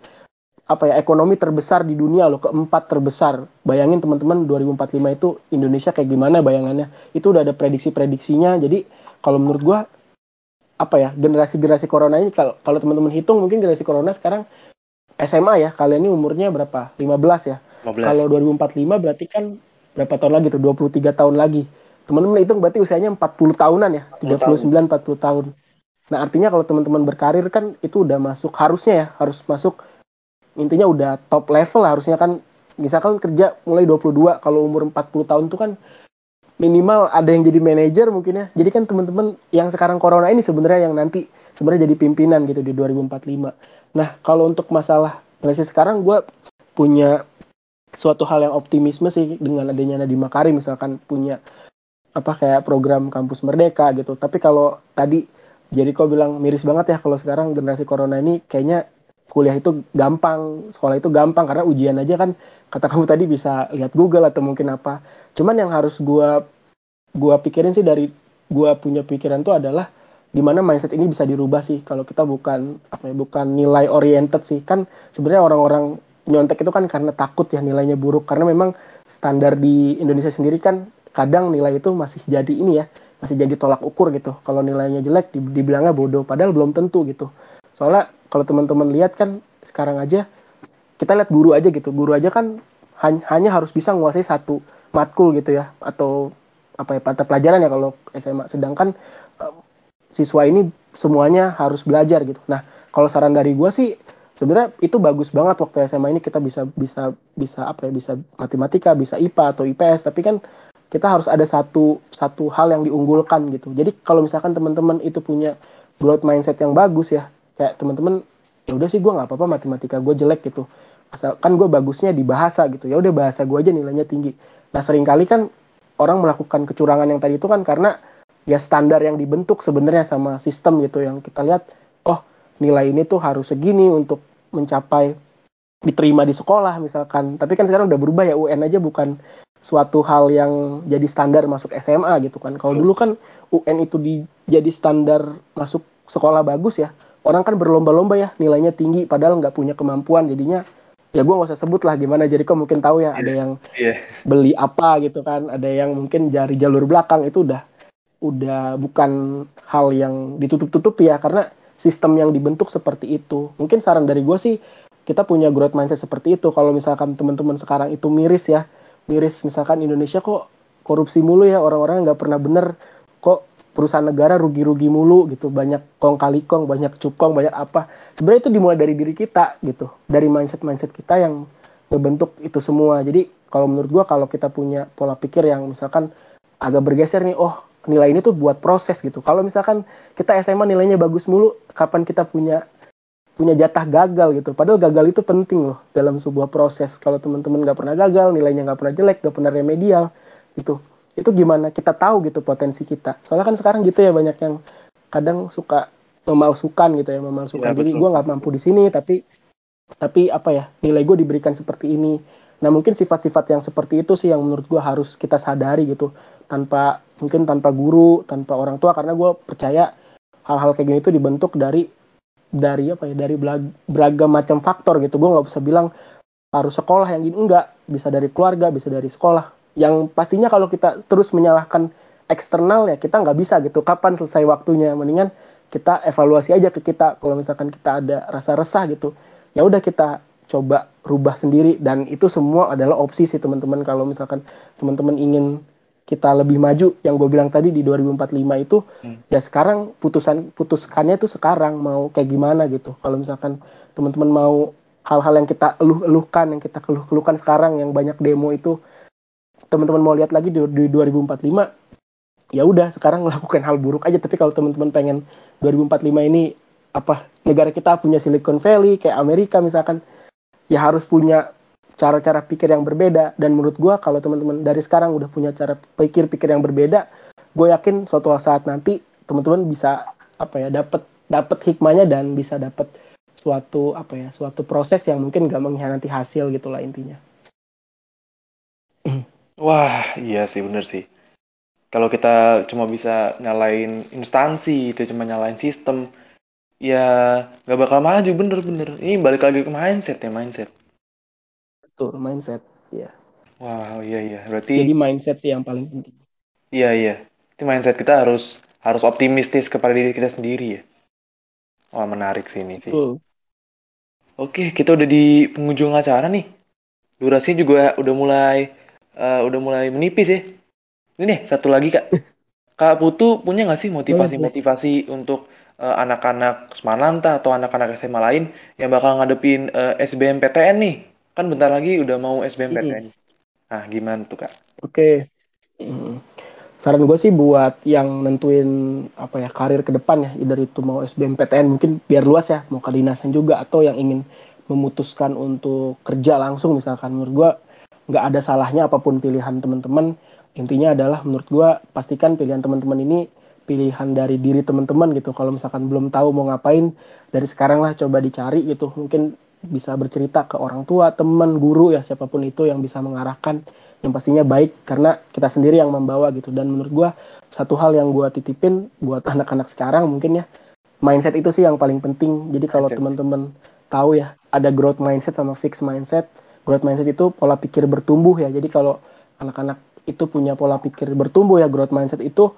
apa ya ekonomi terbesar di dunia loh keempat terbesar. Bayangin teman-teman 2045 itu Indonesia kayak gimana bayangannya. Itu udah ada prediksi-prediksinya. Jadi kalau menurut gua apa ya generasi-generasi corona ini kalau kalau teman-teman hitung mungkin generasi corona sekarang SMA ya kalian ini umurnya berapa? 15 ya 15. kalau 2045 berarti kan berapa tahun lagi tuh? 23 tahun lagi. Teman-teman hitung berarti usianya 40 tahunan ya? 39 40 tahun. nah artinya kalau teman-teman berkarir kan itu udah masuk harusnya ya harus masuk intinya udah top level lah harusnya kan. Misalkan kerja mulai 22 kalau umur 40 tahun tuh kan minimal ada yang jadi manajer mungkin ya. Jadi kan teman-teman yang sekarang corona ini sebenarnya yang nanti sebenarnya jadi pimpinan gitu di 2045 nah kalau untuk masalah generasi sekarang gue punya suatu hal yang optimisme sih dengan adanya Nadiem Makarim misalkan punya apa kayak program kampus merdeka gitu tapi kalau tadi jadi kau bilang miris banget ya kalau sekarang generasi corona ini kayaknya kuliah itu gampang, sekolah itu gampang karena ujian aja kan kata kamu tadi bisa lihat Google atau mungkin apa. Cuman yang harus gua gua pikirin sih dari gua punya pikiran tuh adalah gimana mindset ini bisa dirubah sih kalau kita bukan apa ya bukan nilai oriented sih kan sebenarnya orang-orang nyontek itu kan karena takut ya nilainya buruk. Karena memang standar di Indonesia sendiri kan kadang nilai itu masih jadi ini ya masih jadi tolak ukur gitu. Kalau nilainya jelek dibilangnya bodoh padahal belum tentu gitu. Soalnya kalau teman-teman lihat kan sekarang aja kita lihat guru aja gitu. Guru aja kan hanya harus bisa menguasai satu matkul gitu ya atau apa ya mata pelajaran ya kalau SMA sedangkan uh, siswa ini semuanya harus belajar gitu. Nah kalau saran dari gue sih sebenarnya itu bagus banget waktu SMA ini kita bisa bisa bisa apa ya bisa matematika bisa IPA atau IPS tapi kan kita harus ada satu satu hal yang diunggulkan gitu. Jadi kalau misalkan teman-teman itu punya growth mindset yang bagus ya kayak teman-teman ya udah sih gue nggak apa-apa matematika gue jelek gitu. Asalkan gue bagusnya di bahasa gitu. Ya udah bahasa gue aja nilainya tinggi. Nah sering kali kan orang melakukan kecurangan yang tadi itu kan karena ya standar yang dibentuk sebenarnya sama sistem gitu. Yang kita lihat nilai ini tuh harus segini untuk mencapai diterima di sekolah misalkan. Tapi kan sekarang udah berubah ya UN aja bukan suatu hal yang jadi standar masuk SMA gitu kan. Kalau dulu kan UN itu di, jadi standar masuk sekolah bagus ya orang kan berlomba-lomba ya nilainya tinggi padahal nggak punya kemampuan. Jadinya ya gue nggak usah sebut lah gimana jadi kok mungkin tahu ya yeah. ada yang yeah. beli apa gitu kan ada yang mungkin jari jalur belakang. Itu udah udah bukan hal yang ditutup-tutup ya karena sistem yang dibentuk seperti itu. Mungkin saran dari gue sih kita punya growth mindset seperti itu. Kalau misalkan teman-teman sekarang itu miris ya miris misalkan Indonesia kok korupsi mulu ya orang-orang nggak pernah bener kok perusahaan negara rugi-rugi mulu gitu. Banyak kong kali kong banyak cukong banyak apa. Sebenarnya itu dimulai dari diri kita gitu dari mindset mindset kita yang membentuk itu semua. Jadi kalau menurut gua kalau kita punya pola pikir yang misalkan agak bergeser nih oh nilai ini tuh buat proses gitu. Kalau misalkan kita SMA nilainya bagus mulu kapan kita punya punya jatah gagal gitu. Padahal gagal itu penting loh dalam sebuah proses. Kalau teman-teman nggak pernah gagal nilainya nggak pernah jelek nggak pernah remedial gitu. Itu gimana kita tahu gitu potensi kita. Soalnya kan sekarang gitu ya banyak yang kadang suka memalsukan gitu ya memalsukan. Ya, jadi gue nggak mampu di sini tapi tapi apa ya nilai gue diberikan seperti ini. Nah mungkin sifat-sifat yang seperti itu sih yang menurut gue harus kita sadari gitu. Tanpa mungkin tanpa guru tanpa orang tua karena gue percaya hal-hal kayak gini itu dibentuk dari dari apa ya dari beragam macam faktor gitu. Gue nggak bisa bilang harus sekolah yang gini enggak. Bisa dari keluarga bisa dari sekolah. Yang pastinya kalau kita terus menyalahkan eksternal ya kita nggak bisa gitu. Kapan selesai waktunya? Mendingan kita evaluasi aja ke kita. Kalau misalkan kita ada rasa resah gitu ya udah kita coba rubah sendiri. Dan itu semua adalah opsi sih teman-teman. Kalau misalkan teman-teman ingin kita lebih maju yang gue bilang tadi di 2045 itu hmm. ya sekarang putusan putuskannya itu sekarang mau kayak gimana gitu kalau misalkan teman-teman mau hal-hal yang kita eluh-eluhkan yang kita keluh-keluhkan sekarang yang banyak demo itu teman-teman mau lihat lagi di, di 2045 ya udah sekarang melakukan hal buruk aja tapi kalau teman-teman pengen 2045 ini apa negara kita punya Silicon Valley kayak Amerika misalkan ya harus punya cara-cara pikir yang berbeda dan menurut gue kalau teman-teman dari sekarang udah punya cara pikir-pikir yang berbeda gue yakin suatu saat nanti teman-teman bisa apa ya dapat dapat hikmahnya dan bisa dapat suatu apa ya suatu proses yang mungkin gak mengkhianati hasil gitulah intinya Wah, iya sih bener sih. Kalau kita cuma bisa nyalain instansi, itu cuma nyalain sistem, ya nggak bakal maju bener-bener. Ini balik lagi ke mindset ya mindset. Betul, mindset. Ya. Wah, iya iya. Berarti Jadi mindset yang paling penting. iya iya. Itu mindset kita harus harus optimistis kepada diri kita sendiri ya. Wah, menarik sih ini sih. Betul. Oke, kita udah di penghujung acara nih. Durasinya juga udah mulai eh, udah mulai menipis ya. Ini nih, satu lagi Kak. Kak Putu punya nggak sih motivasi-motivasi untuk eh, anak-anak Semananta atau anak-anak SMA lain yang bakal ngadepin eh, SBMPTN nih? Kan bentar lagi udah mau SBMPTN. Nah, gimana tuh Kak? Oke. Hmm. Saran gue sih buat yang nentuin apa ya karir ke depan ya, dari itu mau SBMPTN mungkin biar luas ya, mau kedinasan juga atau yang ingin memutuskan untuk kerja langsung misalkan menurut gue nggak ada salahnya apa pun pilihan teman-teman. Intinya adalah menurut gue pastikan pilihan teman-teman ini pilihan dari diri teman-teman gitu. Kalau misalkan belum tahu mau ngapain dari sekarang lah coba dicari gitu. Mungkin bisa bercerita ke orang tua, teman, guru ya siapa pun itu yang bisa mengarahkan yang pastinya baik karena kita sendiri yang membawa gitu. Dan menurut gue satu hal yang gue titipin buat anak-anak sekarang mungkin ya mindset itu sih yang paling penting. Jadi kalau teman-teman tahu ya ada growth mindset sama fixed mindset. Growth mindset itu pola pikir bertumbuh ya. Jadi kalau anak-anak itu punya pola pikir bertumbuh ya growth mindset itu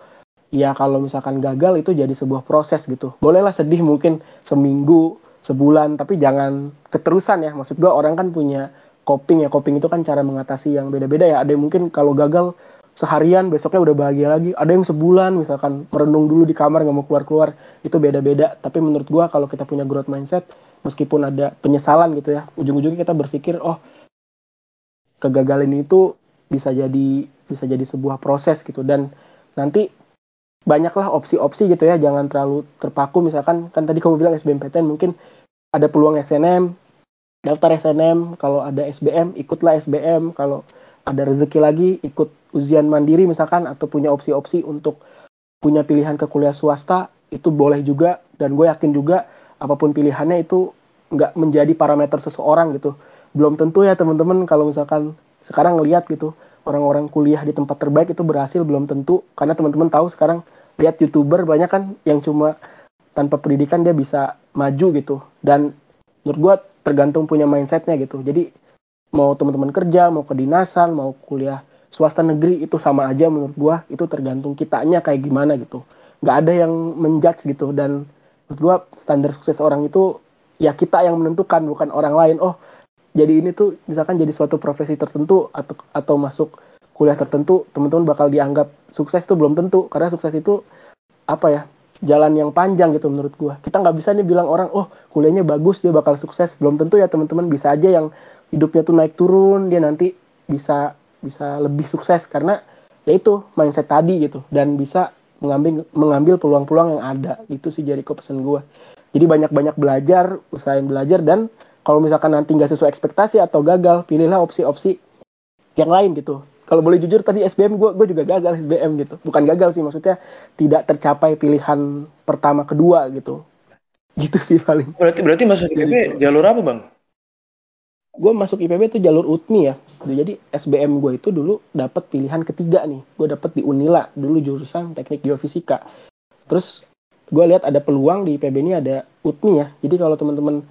ya kalau misalkan gagal itu jadi sebuah proses gitu. Bolehlah sedih mungkin seminggu sebulan. Tapi jangan keterusan ya. Maksud gue orang kan punya coping ya. Coping itu kan cara mengatasi yang beda-beda ya. Ada yang mungkin kalau gagal seharian besoknya udah bahagia lagi. Ada yang sebulan misalkan merenung dulu di kamar nggak mau keluar-keluar. Itu beda-beda. Tapi menurut gua kalau kita punya growth mindset meskipun ada penyesalan gitu ya ujung-ujungnya kita berpikir oh kegagalan itu bisa jadi bisa jadi sebuah proses gitu. Dan nanti banyaklah opsi-opsi gitu ya. Jangan terlalu terpaku. Misalkan kan tadi kamu bilang SBMPTN mungkin ada peluang SNM daftar SNM kalau ada SBM ikutlah SBM kalau ada rezeki lagi ikut ujian mandiri misalkan atau punya opsi-opsi untuk punya pilihan ke kuliah swasta itu boleh juga dan gue yakin juga apa pun pilihannya itu nggak menjadi parameter seseorang gitu. Belum tentu ya teman-teman kalau misalkan sekarang ngelihat gitu orang-orang kuliah di tempat terbaik itu berhasil belum tentu. Karena teman-teman tahu sekarang lihat youtuber banyak kan yang cuma tanpa pendidikan dia bisa maju gitu. Dan menurut gue tergantung punya mindsetnya gitu. Jadi mau teman-teman kerja mau kedinasan mau kuliah swasta negeri itu sama aja menurut gue itu tergantung kitanya kayak gimana gitu. Nggak ada yang menjudge gitu. Dan menurut gue standar sukses orang itu ya kita yang menentukan bukan orang lain. Oh jadi ini tuh misalkan jadi suatu profesi tertentu atau atau masuk kuliah tertentu teman-teman bakal dianggap sukses itu belum tentu. Karena sukses itu apa ya jalan yang panjang gitu menurut gua. Kita nggak bisa nih bilang orang oh kuliahnya bagus dia bakal sukses. Belum tentu ya teman-teman. Bisa aja yang hidupnya tuh naik turun dia nanti bisa bisa lebih sukses karena ya itu mindset tadi gitu. Dan bisa mengambil mengambil peluang-peluang yang ada. Itu sih jadi pesan gua. Jadi banyak-banyak belajar usahain belajar dan kalau misalkan nanti nggak sesuai ekspektasi atau gagal pilihlah opsi-opsi yang lain gitu kalau boleh jujur tadi SBM gue gue juga gagal SBM gitu. Bukan gagal sih maksudnya tidak tercapai pilihan pertama kedua gitu. Gitu sih paling. Berarti berarti masuk IPB itu. jalur apa bang? gue masuk IPB itu jalur UTMI ya. Jadi SBM gue itu dulu dapat pilihan ketiga nih. Gue dapat di Unila dulu jurusan teknik geofisika. Terus gue lihat ada peluang di IPB ini ada UTMI ya. Jadi kalau teman-teman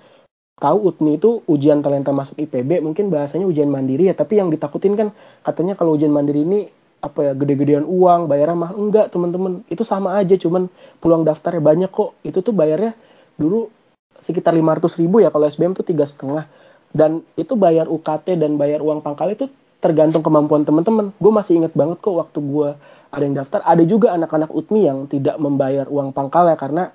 tahu UTMI itu ujian talenta masuk IPB mungkin bahasanya ujian mandiri ya tapi yang ditakutin kan katanya kalau ujian mandiri ini apa ya gede-gedean uang bayarnya mahal. Enggak teman-teman. Itu sama aja cuman peluang daftarnya banyak kok. Itu tuh bayarnya dulu sekitar 500 ribu ya kalau SBM tuh tiga setengah. Dan itu bayar UKT dan bayar uang pangkal itu tergantung kemampuan teman-teman. Gue masih inget banget kok waktu gue ada yang daftar. Ada juga anak-anak UTMI yang tidak membayar uang pangkal ya karena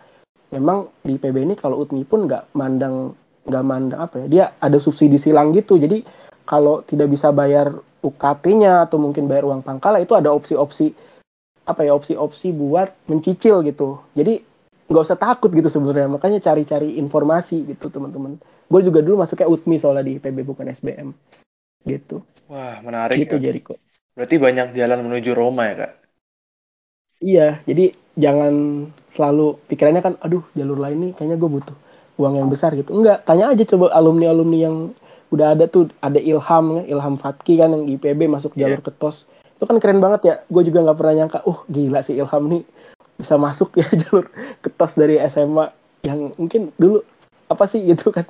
memang di PB ini kalau UTMI pun nggak mandang nggak mandang apa ya dia ada subsidi silang gitu. Jadi kalau tidak bisa bayar UKT-nya atau mungkin bayar uang pangkal itu ada opsi-opsi apa ya opsi-opsi buat mencicil gitu. Jadi nggak usah takut gitu sebenarnya. Makanya cari-cari informasi gitu teman-teman. Gue juga dulu masuknya UTMI soalnya di PB bukan SBM gitu. Wah menarik gitu ya. Jericho. Berarti banyak jalan menuju Roma ya kak? iya jadi jangan selalu pikirannya kan aduh jalur lain nih kayaknya gue butuh uang yang besar gitu enggak tanya aja coba alumni alumni yang udah ada tuh ada Ilham kan, Ilham Fatki kan yang IPB masuk Iya. jalur ketos. Itu kan keren banget ya. Gue juga nggak pernah nyangka, uh gila sih Ilham nih bisa masuk ya jalur ketos dari SMA yang mungkin dulu apa sih gitu kan.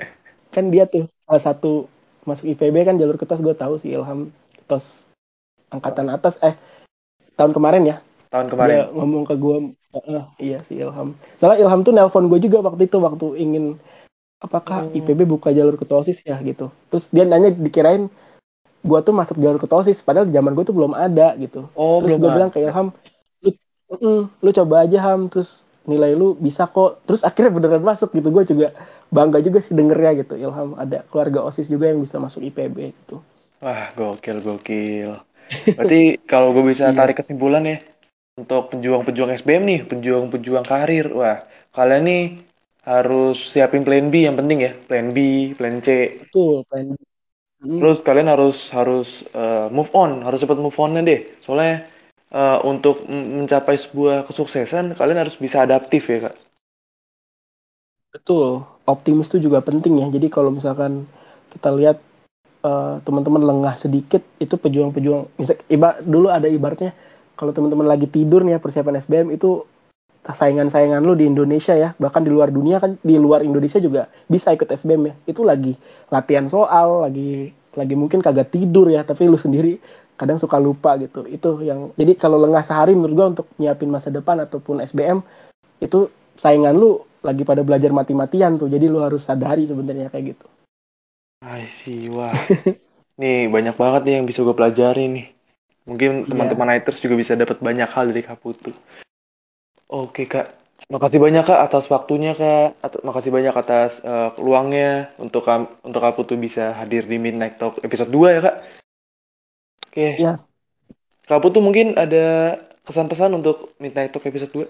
kan dia tuh salah satu masuk IPB kan jalur ketos gue tahu sih Ilham ketos angkatan atas eh tahun kemarin ya Tahun dia kemarin. ngomong ke gue iya si Ilham. Soalnya Ilham tuh nelpon gue juga waktu itu waktu ingin apakah Oh. IPB buka jalur ketosis ya gitu. Terus dia nanya dikirain gue tuh masuk jalur ketosis padahal zaman gue tuh belum ada gitu. Oh, terus gue bilang ke Ilham lu, "Mm-mm, lu coba aja Ham. Terus nilai lu bisa kok. Terus akhirnya beneran masuk gitu. Gue juga bangga juga sih dengernya gitu. Ilham ada keluarga osis juga yang bisa masuk IPB gitu. Wah, gokil, gokil. Berarti kalau gue bisa Iya. tarik kesimpulan ya, untuk pejuang-pejuang SBM nih, pejuang-pejuang karir, wah, kalian nih harus siapin plan B yang penting ya, plan B, plan C. betul plan Mm, Terus kalian harus harus eh, move on, harus cepat move on deh. Soalnya eh, untuk mencapai sebuah kesuksesan, kalian harus bisa adaptif ya, Kak. betul optimis itu juga penting ya jadi kalau misalkan kita lihat eh, teman-teman lengah sedikit itu pejuang-pejuang misal iba dulu ada ibaratnya kalau teman-teman lagi tidur nih ya persiapan SBM itu saingan-saingan lu di Indonesia ya. Bahkan di luar dunia kan di luar Indonesia juga bisa ikut SBM ya. Itu lagi latihan soal lagi lagi mungkin kagak tidur ya. Tapi lu sendiri kadang suka lupa gitu. Itu yang jadi kalau lengah sehari menurut gua untuk nyiapin masa depan ataupun SBM itu saingan lu lagi pada belajar mati-matian tuh. Jadi lu harus sadari sebenarnya kayak gitu. I see, wah. Nih banyak banget nih yang bisa gue pelajari nih. Mungkin Iya. teman-teman Nighters juga bisa dapat banyak hal dari Kak Putu. Oke Kak, makasih banyak Kak atas waktunya Kak. At- makasih banyak atas eh, peluangnya untuk kam- untuk Kak Putu bisa hadir di Midnight Talk episode 2 ya Kak. Oke. Iya. Kak Putu mungkin ada kesan-pesan untuk Midnight Talk episode 2?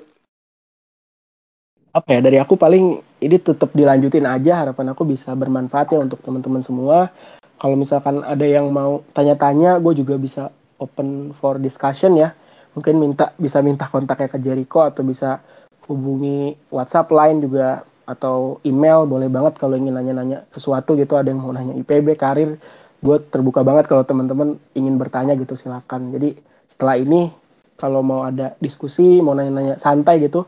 apa ya dari aku paling ini tetap dilanjutin aja harapan aku bisa bermanfaat ya untuk teman-teman semua kalau misalkan ada yang mau tanya-tanya gue juga bisa open for discussion ya. Mungkin minta bisa minta kontaknya ke Jericho atau bisa hubungi WhatsApp line juga atau email. Boleh banget kalau ingin nanya-nanya sesuatu gitu. Ada yang mau nanya IPB karir. Gue terbuka banget kalau teman-teman ingin bertanya gitu silakan. Jadi setelah ini kalau mau ada diskusi mau nanya-nanya santai gitu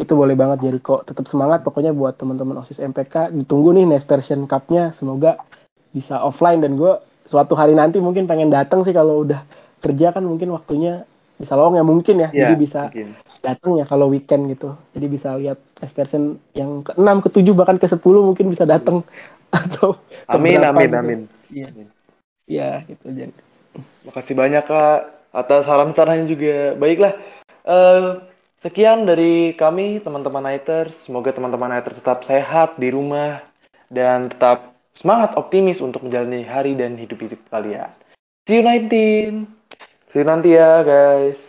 itu boleh banget Jericho. Tetap semangat pokoknya buat teman-teman osis MPK ditunggu nih next version cupnya. Semoga bisa offline. Dan gue suatu hari nanti mungkin pengen datang sih kalau udah kerja kan mungkin waktunya bisa lowong ya mungkin ya jadi bisa datang ya kalau weekend gitu jadi bisa lihat version yang ke 6 ke 7 bahkan ke 10 mungkin bisa datang atau Amin, amin, gitu. amin. iya iya gitu jadi Makasih banyak Kak atas saran-sarannya juga. Baiklah, eh, sekian dari kami teman-teman Nighters. Semoga teman-teman Nighters tetap sehat di rumah dan tetap semangat optimis untuk menjalani hari dan hidup-hidup kalian. See you 19. See you nanti ya guys.